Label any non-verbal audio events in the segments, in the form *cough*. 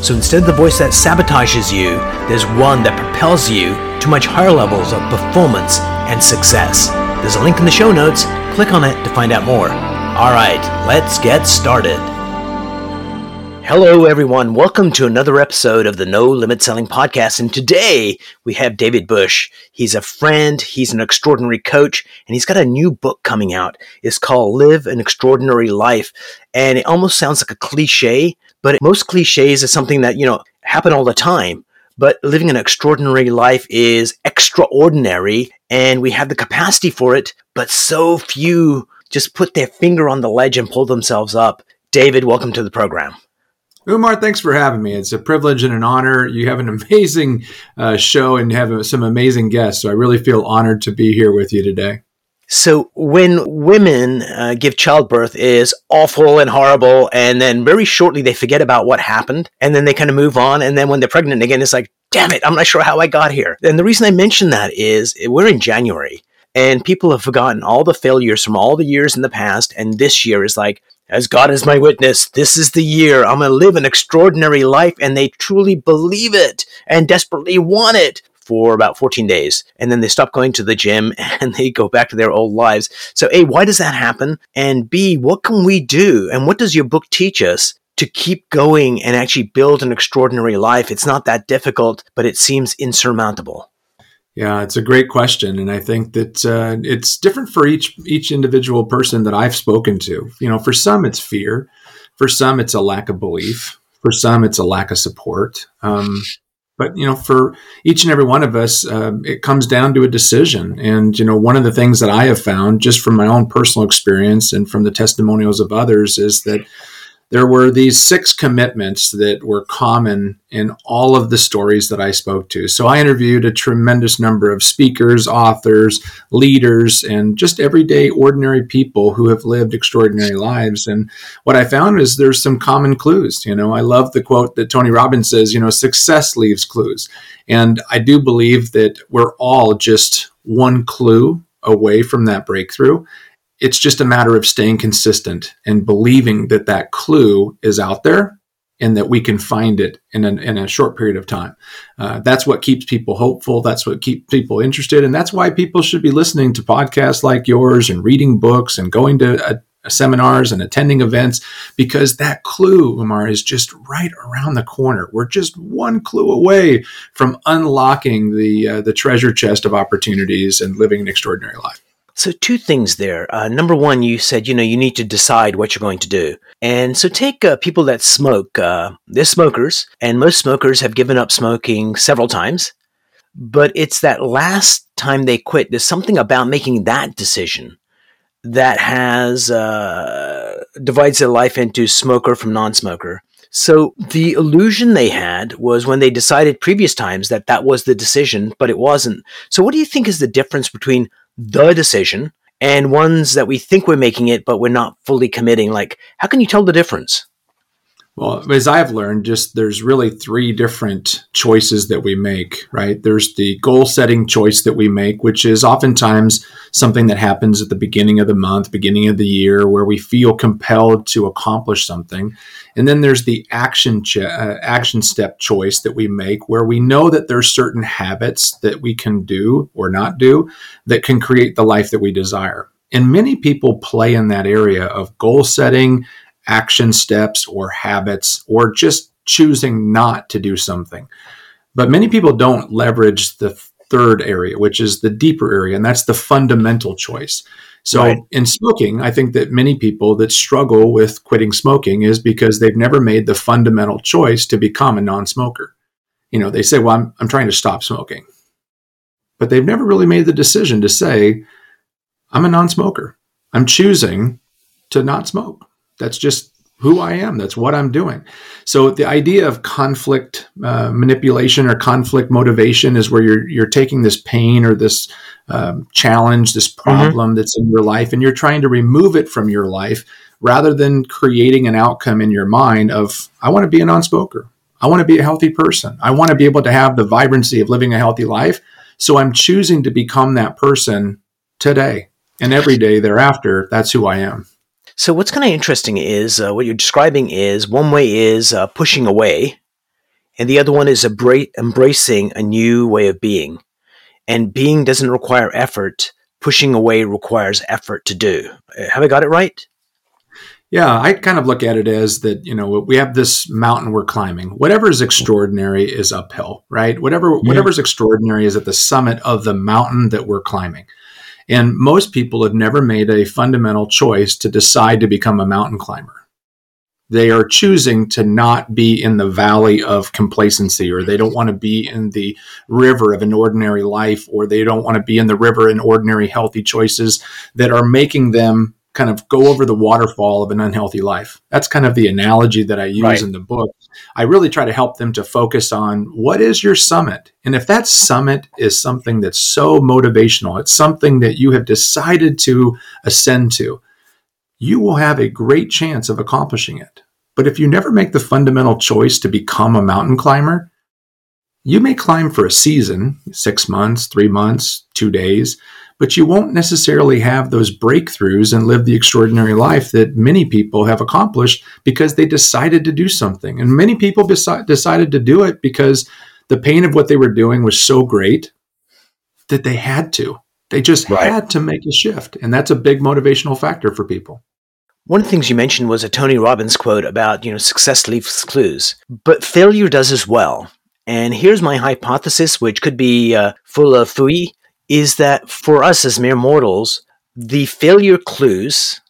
So instead of the voice that sabotages you, there's one that propels you to much higher levels of performance and success. There's a link in the show notes. Click on it to find out more. All right, let's get started. Hello, everyone. Welcome to another episode of the No Limit Selling Podcast. And today we have David Bush. He's a friend, he's an extraordinary coach, and he's got a new book coming out. It's called Live an Extraordinary Life. And it almost sounds like a cliche, but most cliches is something that, you know, happen all the time but living an extraordinary life is extraordinary and we have the capacity for it, but so few just put their finger on the ledge and pull themselves up. David, welcome to the program. Umar, thanks for having me. It's a privilege and an honor. You have an *laughs* amazing uh, show and have some amazing guests. So I really feel honored to be here with you today. So when women uh, give childbirth is awful and horrible, and then very shortly they forget about what happened, and then they kind of move on, and then when they're pregnant again, it's like, damn it, I'm not sure how I got here. And the reason I mention that is we're in January, and people have forgotten all the failures from all the years in the past, and this year is like, as God is my witness, this is the year I'm going to live an extraordinary life, and they truly believe it and desperately want it for about 14 days and then they stop going to the gym *laughs* and they go back to their old lives. So, A, why does that happen? And B, what can we do? And what does your book teach us to keep going and actually build an extraordinary life? It's not that difficult, but it seems insurmountable. Yeah, it's a great question, and I think that uh, it's different for each each individual person that I've spoken to. You know, for some it's fear, for some it's a lack of belief, for some it's a lack of support. Um, but you know for each and every one of us uh, it comes down to a decision. And you know one of the things that i have found just from my own personal experience and from the testimonials of others is that there were these six commitments that were common in all of the stories that I spoke to. So I interviewed a tremendous number of speakers, authors, leaders, and just everyday ordinary people who have lived extraordinary lives. And what I found is there's some common clues. You know, I love the quote that Tony Robbins says, you know, success leaves clues. And I do believe that we're all just one clue away from that breakthrough it's just a matter of staying consistent and believing that that clue is out there and that we can find it in, an, in a short period of time. Uh, that's what keeps people hopeful. That's what keeps people interested. And that's why people should be listening to podcasts like yours and reading books and going to a, a seminars and attending events because that clue, Umar, is just right around the corner. We're just one clue away from unlocking the, uh, the treasure chest of opportunities and living an extraordinary life. So, two things there. Uh, number one, you said, you know, you need to decide what you're going to do. And so, take uh, people that smoke. Uh, they're smokers, and most smokers have given up smoking several times. But it's that last time they quit. There's something about making that decision that has uh, divides their life into smoker from non-smoker. So the illusion they had was when they decided previous times that that was the decision, but it wasn't. So what do you think is the difference between the decision and ones that we think we're making it, but we're not fully committing. Like, how can you tell the difference? Well, as I've learned, just there's really three different choices that we make, right? There's the goal setting choice that we make, which is oftentimes something that happens at the beginning of the month, beginning of the year, where we feel compelled to accomplish something. And then there's the action ch- uh, action step choice that we make, where we know that there's certain habits that we can do or not do that can create the life that we desire. And many people play in that area of goal setting, action steps or habits or just choosing not to do something. But many people don't leverage the third area, which is the deeper area, and that's the fundamental choice. So right. in smoking, I think that many people that struggle with quitting smoking is because they've never made the fundamental choice to become a non-smoker. You know, they say, "Well, I'm I'm trying to stop smoking." But they've never really made the decision to say, "I'm a non-smoker. I'm choosing to not smoke." That's just who I am. That's what I'm doing. So the idea of conflict uh, manipulation or conflict motivation is where you're you're taking this pain or this um, challenge, this mm-hmm. problem mm-hmm. that's in your life, and you're trying to remove it from your life rather than creating an outcome in your mind of I want to be a non-smoker. I want to be a healthy person. I want to be able to have the vibrancy of living a healthy life. So I'm choosing to become that person today and every day thereafter. That's who I am. So what's kind of interesting is uh, what you're describing is one way is uh, pushing away, and the other one is abra- embracing a new way of being. And being doesn't require effort. Pushing away requires effort to do. Have I got it right? Yeah, I kind of look at it as that, you know, we have this mountain we're climbing. Whatever is extraordinary is uphill, right? Whatever yeah. whatever is extraordinary is at the summit of the mountain that we're climbing. And most people have never made a fundamental choice to decide to become a mountain climber. They are choosing to not be in the valley of complacency, or they don't want to be in the river of an ordinary life, or they don't want to be in the river in ordinary healthy choices that are making them kind of go over the waterfall of an unhealthy life. That's kind of the analogy that I use right. in the book. I really try to help them to focus on what is your summit? And if that summit is something that's so motivational, it's something that you have decided to ascend to, you will have a great chance of accomplishing it. But if you never make the fundamental choice to become a mountain climber, you may climb for a season, six months, three months, two days, but you won't necessarily have those breakthroughs and live the extraordinary life that many people have accomplished because they decided to do something. And many people deci- decided to do it because the pain of what they were doing was so great that they had to. They just right. had to make a shift. And that's a big motivational factor for people. One of the things you mentioned was a Tony Robbins quote about, you know, success leaves clues, but failure does as well. And here's my hypothesis, which could be uh, full of fooey, is that for us as mere mortals, the failure clues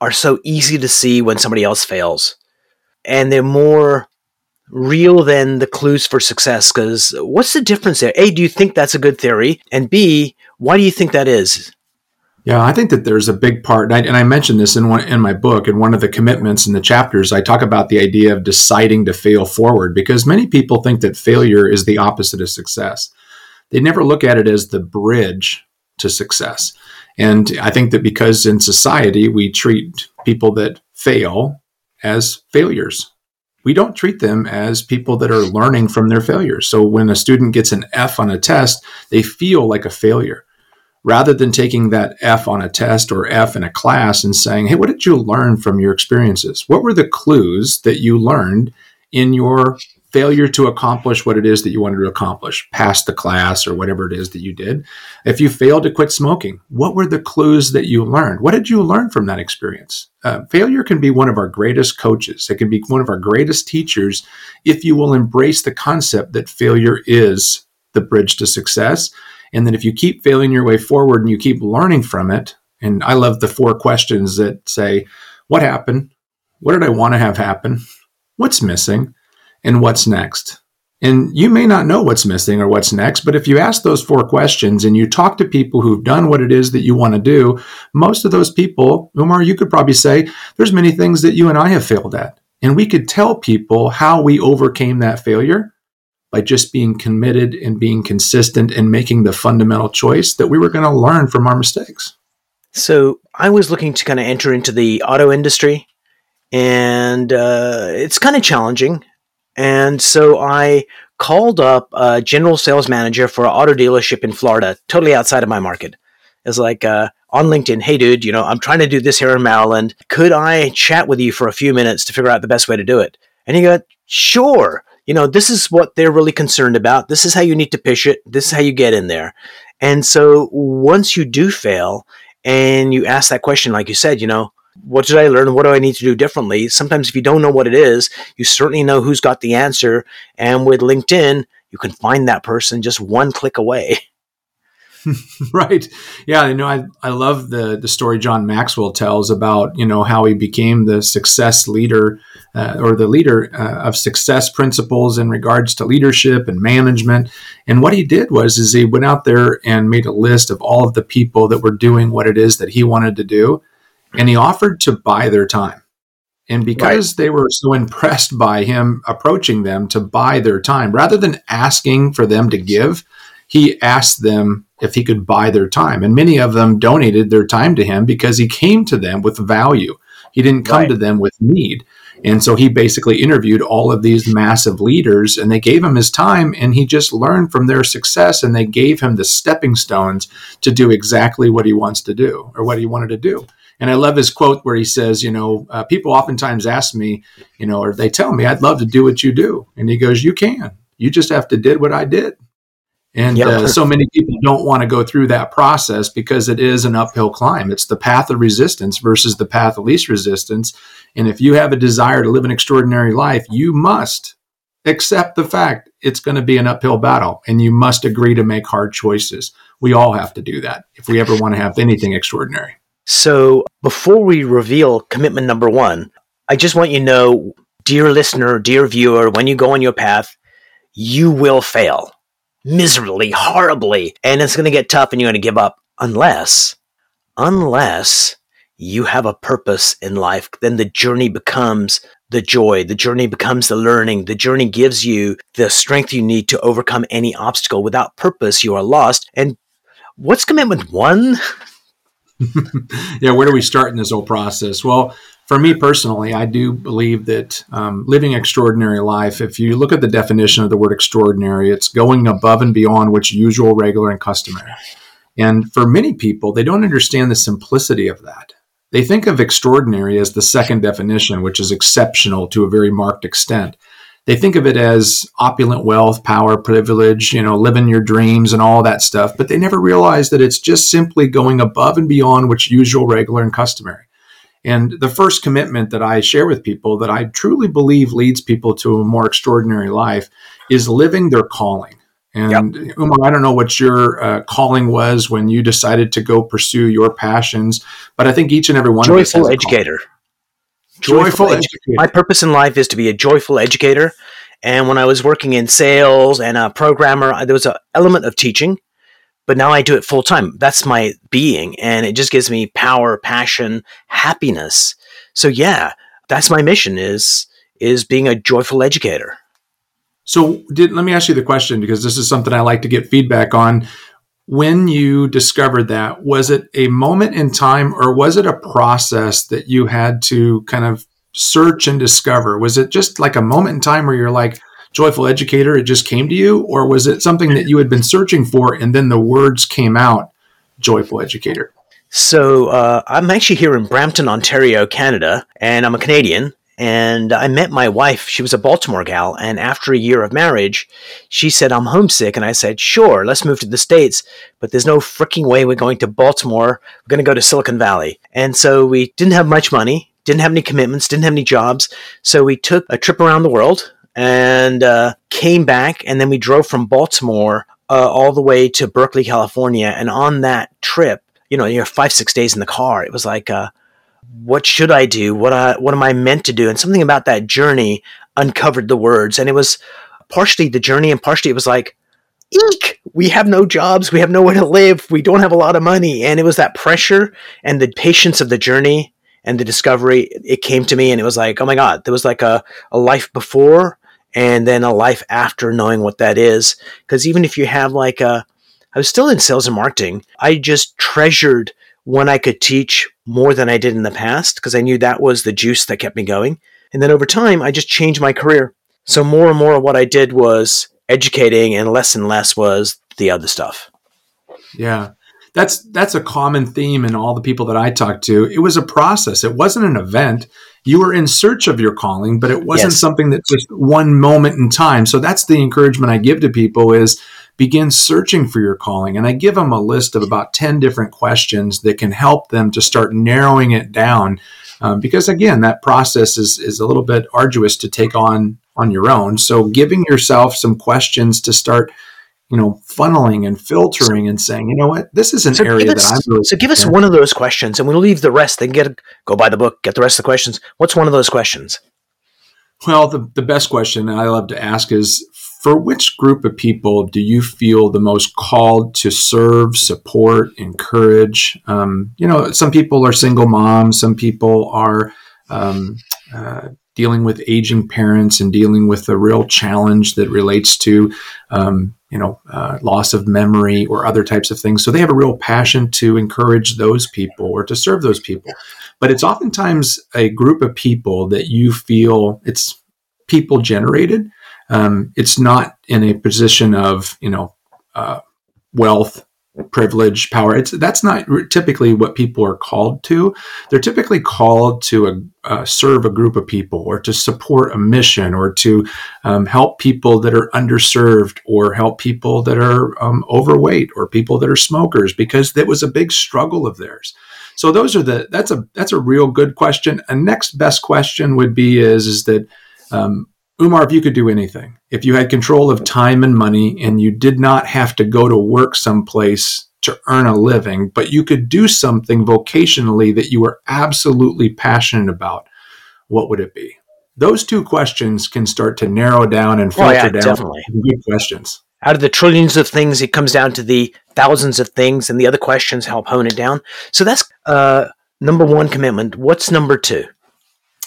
are so easy to see when somebody else fails. And they're more real than the clues for success. Because what's the difference there? A, do you think that's a good theory? And B, why do you think that is? Yeah, I think that there's a big part, and I, and I, mentioned this in one in my book. In one of the commitments in the chapters, I talk about the idea of deciding to fail forward because many people think that failure is the opposite of success they never look at it as the bridge to success. And I think that because in society we treat people that fail as failures, we don't treat them as people that are learning from their failures. So when a student gets an F on a test, they feel like a failure. Rather than taking that F on a test or F in a class and saying, hey, what did you learn from your experiences? What were the clues that you learned in your failure to accomplish what it is that you wanted to accomplish, pass the class or whatever it is that you did. If you failed to quit smoking, what were the clues that you learned? What did you learn from that experience? Uh, failure can be one of our greatest coaches. It can be one of our greatest teachers if you will embrace the concept that failure is the bridge to success. And that if you keep failing your way forward and you keep learning from it, and I love the four questions that say, What happened? What did I want to have happen? What's missing? And what's next. And you may not know what's missing or what's next, but if you ask those four questions and you talk to people who've done what it is that you want to do, most of those people, Umar, you could probably say, there's many things that you and I have failed at. And we could tell people how we overcame that failure by just being committed and being consistent and making the fundamental choice that we were going to learn from our mistakes. So I was looking to kind of enter into the auto industry, and uh, it's kind of challenging and so I called up a general sales manager for an auto dealership in Florida, totally outside of my market. It's like uh, on LinkedIn, hey, dude, you know, I'm trying to do this here in Maryland. Could I chat with you for a few minutes to figure out the best way to do it? And he got, sure. You know, this is what they're really concerned about. This is how you need to pitch it. This is how you get in there. And so once you do fail and you ask that question, like you said, you know, what did I learn? What do I need to do differently? Sometimes, if you don't know what it is, you certainly know who's got the answer. And with LinkedIn, you can find that person just one click away. *laughs* *laughs* right. Yeah. You know, I, I love the, the story John Maxwell tells about, you know, how he became the success leader uh, or the leader uh, of success principles in regards to leadership and management. And what he did was, is he went out there and made a list of all of the people that were doing what it is that he wanted to do and he offered to buy their time. And because right. they were so impressed by him approaching them to buy their time, rather than asking for them to give, he asked them if he could buy their time. And many of them donated their time to him because he came to them with value. He didn't come right. to them with need. And so he basically interviewed all of these massive leaders and they gave him his time and he just learned from their success and they gave him the stepping stones to do exactly what he wants to do or what he wanted to do. And I love his quote where he says, you know, uh, people oftentimes ask me, you know, or they tell me, I'd love to do what you do. And he goes, you can. You just have to did what I did. And yep. uh, so many people don't want to go through that process because it is an uphill climb. It's the path of resistance versus the path of least resistance. And if you have a desire to live an extraordinary life, you must accept the fact it's going to be an uphill battle and you must agree to make hard choices. We all have to do that if we ever want to have anything extraordinary. So, before we reveal commitment number one, I just want you to know, dear listener, dear viewer, when you go on your path, you will fail miserably, horribly, and it's going to get tough and you're going to give up unless, unless you have a purpose in life. Then the journey becomes the joy. The journey becomes the learning. The journey gives you the strength you need to overcome any obstacle. Without purpose, you are lost. And what's commitment one? *laughs* *laughs* yeah, where do we start in this whole process? Well, for me personally, I do believe that um, living extraordinary life, if you look at the definition of the word extraordinary, it's going above and beyond what's usual, regular, and customary. And for many people, they don't understand the simplicity of that. They think of extraordinary as the second definition, which is exceptional to a very marked extent. They think of it as opulent wealth, power, privilege, you know, living your dreams and all that stuff, but they never realize that it's just simply going above and beyond what's usual, regular, and customary. And the first commitment that I share with people that I truly believe leads people to a more extraordinary life is living their calling. And yep. Umar, I don't know what your uh, calling was when you decided to go pursue your passions, but I think each and every one joyful of us educator. Joyful, joyful educator. My purpose in life is to be a joyful educator. And when I was working in sales and a programmer, there was an element of teaching but now I do it full time. That's my being. And it just gives me power, passion, happiness. So yeah, that's my mission is, is being a joyful educator. So did, let me ask you the question because this is something I like to get feedback on. When you discovered that, was it a moment in time or was it a process that you had to kind of search and discover? Was it just like a moment in time where you're like, joyful educator it just came to you or was it something that you had been searching for and then the words came out joyful educator so uh, i'm actually here in brampton ontario canada and i'm a canadian and i met my wife she was a baltimore gal and after a year of marriage she said i'm homesick and i said sure let's move to the states but there's no freaking way we're going to baltimore we're going to go to silicon valley and so we didn't have much money didn't have any commitments didn't have any jobs so we took a trip around the world and uh, came back. And then we drove from Baltimore uh, all the way to Berkeley, California. And on that trip, you know, you're five, six days in the car. It was like, uh, what should I do? What, I, what am I meant to do? And something about that journey uncovered the words. And it was partially the journey, and partially it was like, eek, we have no jobs, we have nowhere to live, we don't have a lot of money. And it was that pressure and the patience of the journey and the discovery. It came to me, and it was like, oh my God, there was like a, a life before and then a life after knowing what that is. Because even if you have like a, I was still in sales and marketing, I just treasured when I could teach more than I did in the past because I knew that was the juice that kept me going. And then over time, I just changed my career. So more and more of what I did was educating, and less and less was the other stuff. Yeah that's that's a common theme in all the people that I talk to. It was a process. It wasn't an event. You were in search of your calling, but it wasn't yes. something that just one moment in time. So that's the encouragement I give to people is begin searching for your calling. And I give them a list of about 10 different questions that can help them to start narrowing it down. Um, because again, that process is, is a little bit arduous to take on on your own. So giving yourself some questions to start you know, funneling and filtering and saying, you know what, this is an so area us, that I'm really. So give us one of those questions, and we'll leave the rest. They can get go buy the book, get the rest of the questions. What's one of those questions? Well, the the best question I love to ask is, for which group of people do you feel the most called to serve, support, encourage? Um, you know, some people are single moms, some people are um, uh, dealing with aging parents and dealing with a real challenge that relates to um, you know uh, loss of memory or other types of things so they have a real passion to encourage those people or to serve those people but it's oftentimes a group of people that you feel it's people generated um, it's not in a position of you know uh, wealth privilege, power. It's that's not typically what people are called to. They're typically called to a, uh, serve a group of people, or to support a mission, or to um, help people that are underserved, or help people that are um, overweight, or people that are smokers, because that was a big struggle of theirs. So those are the that's a that's a real good question. A next best question would be is is that um, Umar, if you could do anything, if you had control of time and money and you did not have to go to work someplace to earn a living, but you could do something vocationally that you were absolutely passionate about, what would it be? Those two questions can start to narrow down and filter oh, yeah, down. Definitely. Good questions. Out of the trillions of things, it comes down to the thousands of things, and the other questions help hone it down. So that's uh, number one commitment. What's number two?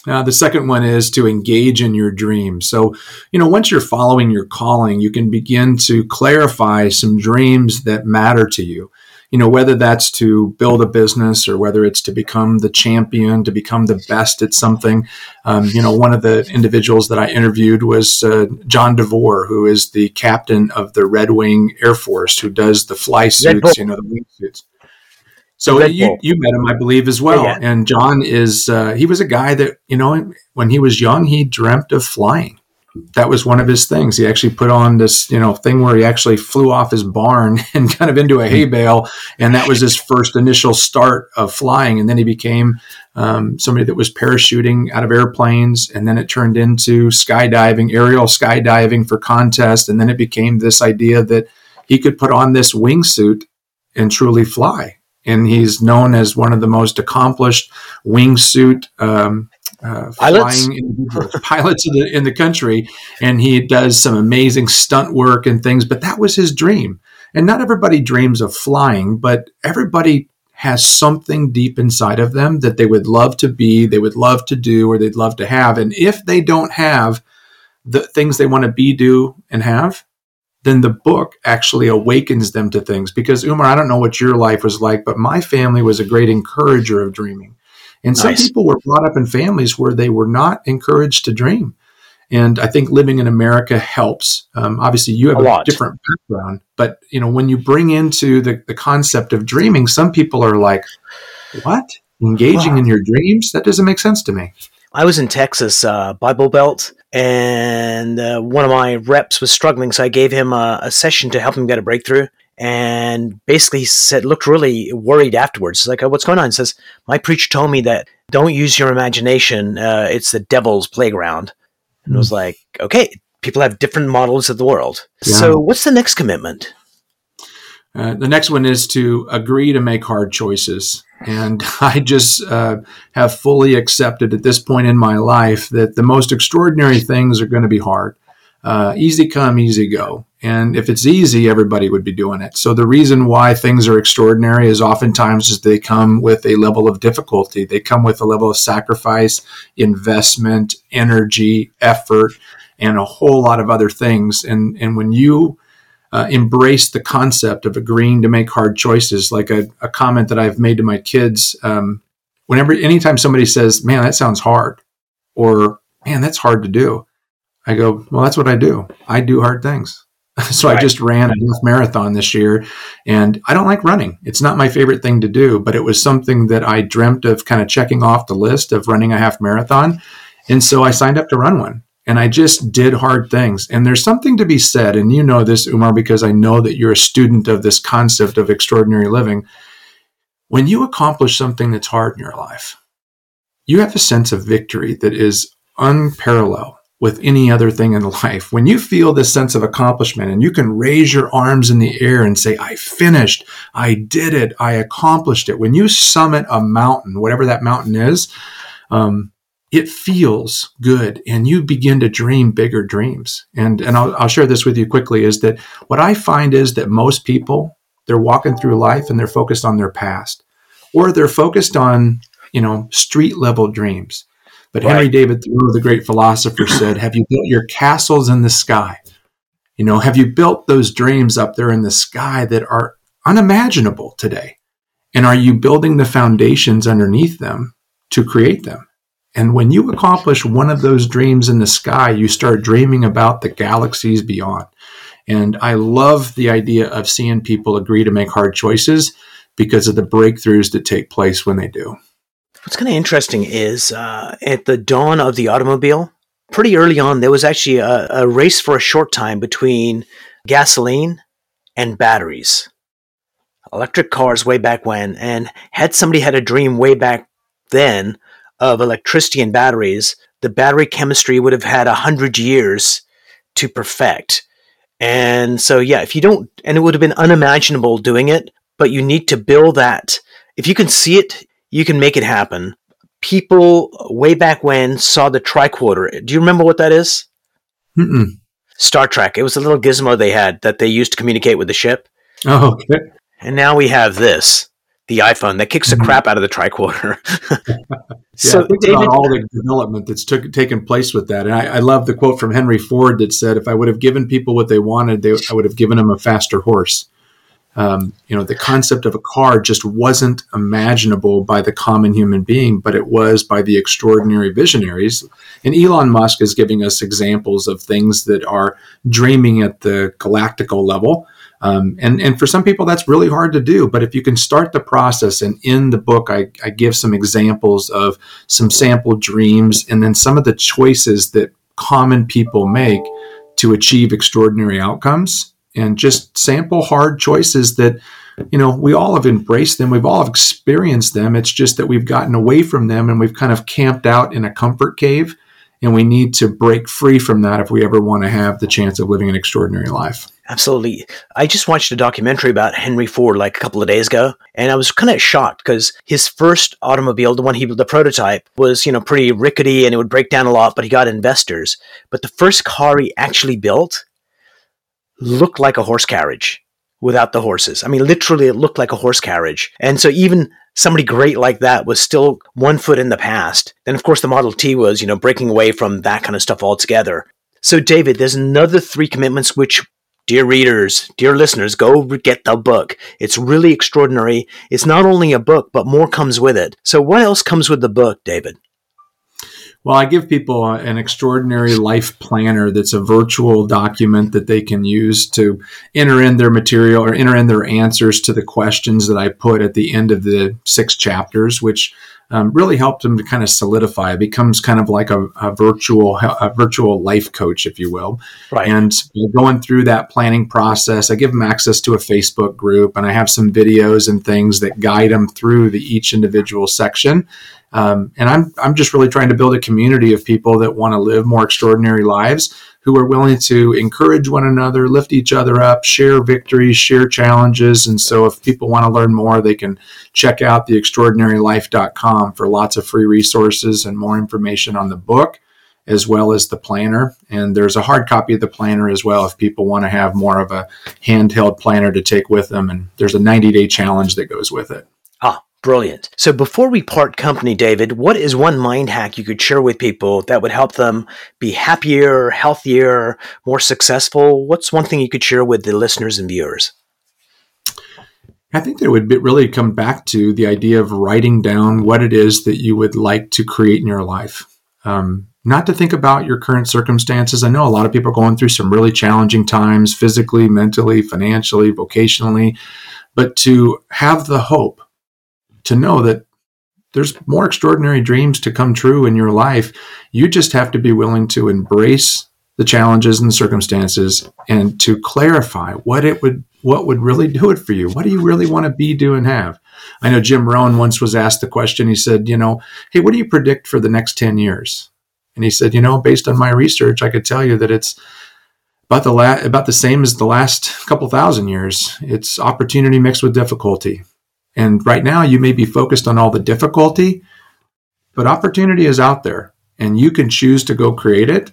Uh, the second one is to engage in your dreams. So, you know, once you're following your calling, you can begin to clarify some dreams that matter to you. You know, whether that's to build a business or whether it's to become the champion, to become the best at something. Um, you know, one of the individuals that I interviewed was uh, John DeVore, who is the captain of the Red Wing Air Force, who does the fly suits, you know, the wing suits. So you, you met him, I believe, as well. Yeah. And John is uh, he was a guy that you know when he was young he dreamt of flying. That was one of his things. He actually put on this you know thing where he actually flew off his barn *laughs* and kind of into a hay bale, and that was his first initial start of flying. And then he became um, somebody that was parachuting out of airplanes, and then it turned into skydiving, aerial skydiving for contest, and then it became this idea that he could put on this wingsuit and truly fly and he's known as one of the most accomplished wingsuit um, uh, pilots? flying *laughs* pilots in the, in the country. And he does some amazing stunt work and things, but that was his dream. And not everybody dreams of flying, but everybody has something deep inside of them that they would love to be, they would love to do, or they'd love to have. And if they don't have the things they want to be, do, and have, then the book actually awakens them to things. Because Umar, I don't know what your life was like, but my family was a great encourager of dreaming. And nice. some people were brought up in families where they were not encouraged to dream. And I think living in America helps. Um, obviously, you have a, a different background, but you know when you bring into the, the concept of dreaming, some people are like, "What? Engaging wow. in your dreams? That doesn't make sense to me." I was in Texas, uh, Bible Belt, and uh, one of my reps was struggling, so I gave him a, a, session to help him get a breakthrough. And basically, he said, looked really worried afterwards. He's like, oh, "What's going on?" He says, "My preacher told me that don't use your imagination; uh, it's the devil's playground." And mm. I was hmm. like, "Okay, people have different models of the world. Yeah. So, what's the next commitment?" Uh, the next one is to agree to make hard choices. And *laughs* I just uh, have fully accepted at this point in my life that the most extraordinary things are going to be hard. Uh, easy come, easy go. And if it's easy, everybody would be doing it. So the reason why things are extraordinary is oftentimes is they come with a level of difficulty. They come with a level of sacrifice, investment, energy, effort, and a whole lot of other things. And and when you uh, embrace the concept of agreeing to make hard choices. Like a, a comment that I've made to my kids, um, whenever, anytime somebody says, "Man, that sounds hard," or "Man, that's hard to do," I go, "Well, that's what I do. I do hard things." *laughs* so right. I just ran a half marathon this year, and I don't like running. It's not my favorite thing to do, but it was something that I dreamt of, kind of checking off the list of running a half marathon, and so I signed up to run one and I just did hard things. And there's something to be said, and you know this, Umar, because I know that you're a student of this concept of extraordinary living. When you accomplish something that's hard in your life, you have a sense of victory that is unparalleled with any other thing in *laughs* life. When you feel this sense of accomplishment and you can raise your arms in the air and say, I finished, I did it, I accomplished it. When you summit a mountain, whatever that mountain is, um, it feels good and you begin to dream bigger dreams. And, and I'll, I'll share this with you quickly is that what I find is that most people, they're walking through life and they're focused on their past or they're focused on, you know, street level dreams. But right. Henry David Thoreau, the great philosopher, *clears throat* said, Have you built your castles in the sky? You know, have you built those dreams up there in the sky that are unimaginable today? And are you building the foundations underneath them to create them? And when you accomplish one of those dreams in the sky, you start dreaming about the galaxies beyond. And I love the idea of seeing people agree to make hard choices because of the breakthroughs that take place when they do. What's kind of interesting is uh, at the dawn of the automobile, pretty early on, there was actually a, a race for a short time between gasoline and batteries. Electric cars way back when, and had somebody had a dream way back then of electricity and batteries, the battery chemistry would have had a hundred years to perfect. And so, yeah, if you don't, and it would have been unimaginable doing it, but you need to build that. If you can see it, you can make it happen. People way back when saw the tricorder. Do you remember what that is? Mm-mm. Star Trek. It was a little gizmo they had that they used to communicate with the ship. Oh, okay. And now we have this the iPhone that kicks the mm-hmm. crap out of the tricorder. *laughs* yeah, so think David, about all the development that's took, taken place with that. And I, I, love the quote from Henry Ford that said, "If I would have given people what they wanted, they, I would have given them a faster horse." Um, you know, the concept of a car just wasn't imaginable by the common human being, but it was by the extraordinary visionaries. And Elon Musk is giving us examples of things that are dreaming at the galactical level um, and, and for some people, that's really hard to do. But if you can start the process, and in the book, I, I give some examples of some sample dreams and then some of the choices that common people make to achieve extraordinary outcomes and just sample hard choices that you know we all have embraced them we've all experienced them it's just that we've gotten away from them and we've kind of camped out in a comfort cave and we need to break free from that if we ever want to have the chance of living an extraordinary life Absolutely. I just watched a documentary about Henry Ford like a couple of days ago, and I was kind of shocked because his first automobile, the one he built, the prototype, was you know pretty rickety and it would break down a lot, but he got investors. But the first car he actually built looked like a horse carriage without the horses. I mean, literally, it looked like a horse carriage. And so even somebody great like that was still one foot in the past. Then, of course, the Model T was, you know, breaking away from that kind of stuff altogether. So, David, there's another three commitments which Dear readers, dear listeners, go get the book. It's really extraordinary. It's not only a book, but more comes with it. So, what else comes with the book, David? Well, I give people an extraordinary life planner that's a virtual document that they can use to enter in their material or enter in their answers to the questions that I put at the end of the six chapters, which um, really helped them to kind of solidify. It becomes kind of like a, a, virtual a virtual life coach, if you will. Right. And going through that planning process, I give them access to a Facebook group, and I have some videos and things that guide them through the each individual section. Um, and I'm I'm just really trying to build a community of people that want to live more extraordinary lives who are willing to encourage one another, lift each other up, share victories, share challenges. And so, if people want to learn more, they can check out theextraordinarylife.com for lots of free resources and more information on the book as well as the planner. And there's a hard copy of the planner as well if people want to have more of a handheld planner to take with them. And there's a 90 day challenge that goes with it. Ah, Brilliant. So before we part company, David, what is one mind hack you could share with people that would help them be happier, healthier, more successful? What's one thing you could share with the listeners and viewers? I think that would really come back to the idea of writing down what it is that you would like to create in your life. Um, not to think about your current circumstances. I know a lot of people are going through some really challenging times physically, mentally, financially, vocationally, but to have the hope to know that there's more extraordinary dreams to come true in your life. You just have to be willing to embrace the challenges and the circumstances and to clarify what it would what would really do it for you. What do you really want to be, do, and have? I know Jim Rohn once was asked the question. He said, you know, hey, what do you predict for the next 10 years? And he said, you know, based on my research, I could tell you that it's about the la- about the same as the last couple thousand years. It's opportunity mixed with difficulty. And right now, you may be focused on all the difficulty, but opportunity is out there and you can choose to go create it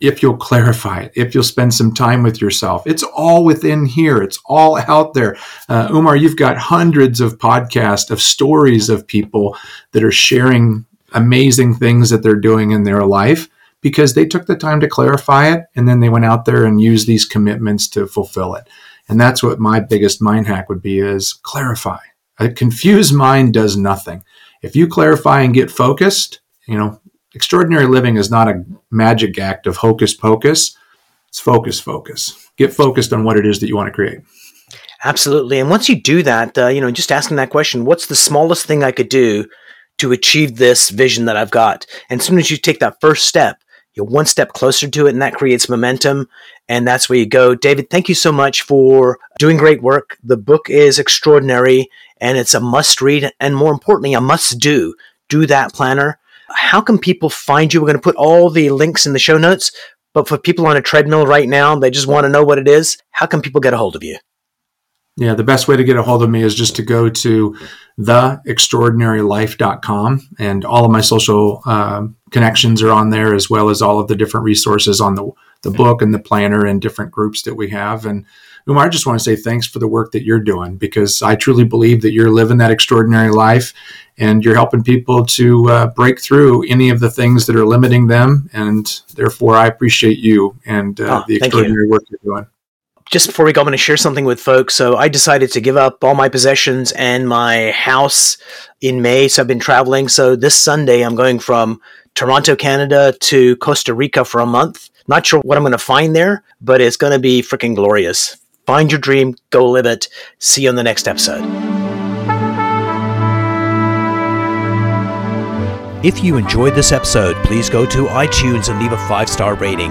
if you'll *laughs* clarify it, if you'll spend some time with yourself. It's all within here, it's all out there. Uh, Umar, you've got hundreds of podcasts of stories of people that are sharing amazing things that they're doing in their life because they took the time to clarify it and then they went out there and used these commitments to fulfill it. And that's what my biggest mind hack would be is clarify. A confused mind does nothing. If you clarify and get focused, you know, extraordinary living is not a magic act of hocus pocus. It's focus, focus. Get focused on what it is that you want to create. Absolutely. And once you do that, uh, you know, just asking that question, what's the smallest thing I could do to achieve this vision that I've got? And as soon as you take that first step, you're one step closer to it, and that creates momentum. And that's where you go. David, thank you so much for doing great work. The book is extraordinary and it's a must read, and more importantly, a must do. Do that planner. How can people find you? We're going to put all the links in the show notes. But for people on a treadmill right now, they just want to know what it is. How can people get a hold of you? Yeah, the best way to get a hold of me is just to go to theextraordinarylife.com and all of my social uh, connections are on there as well as all of the different resources on the, the book and the planner and different groups that we have. And Umar, I just want to say thanks for the work that you're doing because I truly believe that you're living that extraordinary life and you're helping people to uh, break through any of the things that are limiting them. And therefore, I appreciate you and uh, oh, the extraordinary you. work you're doing just before we go, I'm going to share something with folks. So I decided to give up all my possessions and my house in May. So I've been traveling. So this Sunday, I'm going from Toronto, Canada to Costa Rica for a month. Not sure what I'm going to find there, but it's going to be freaking glorious. Find your dream, go live it. See you on the next episode. If you enjoyed this episode, please go to iTunes and leave a five star rating.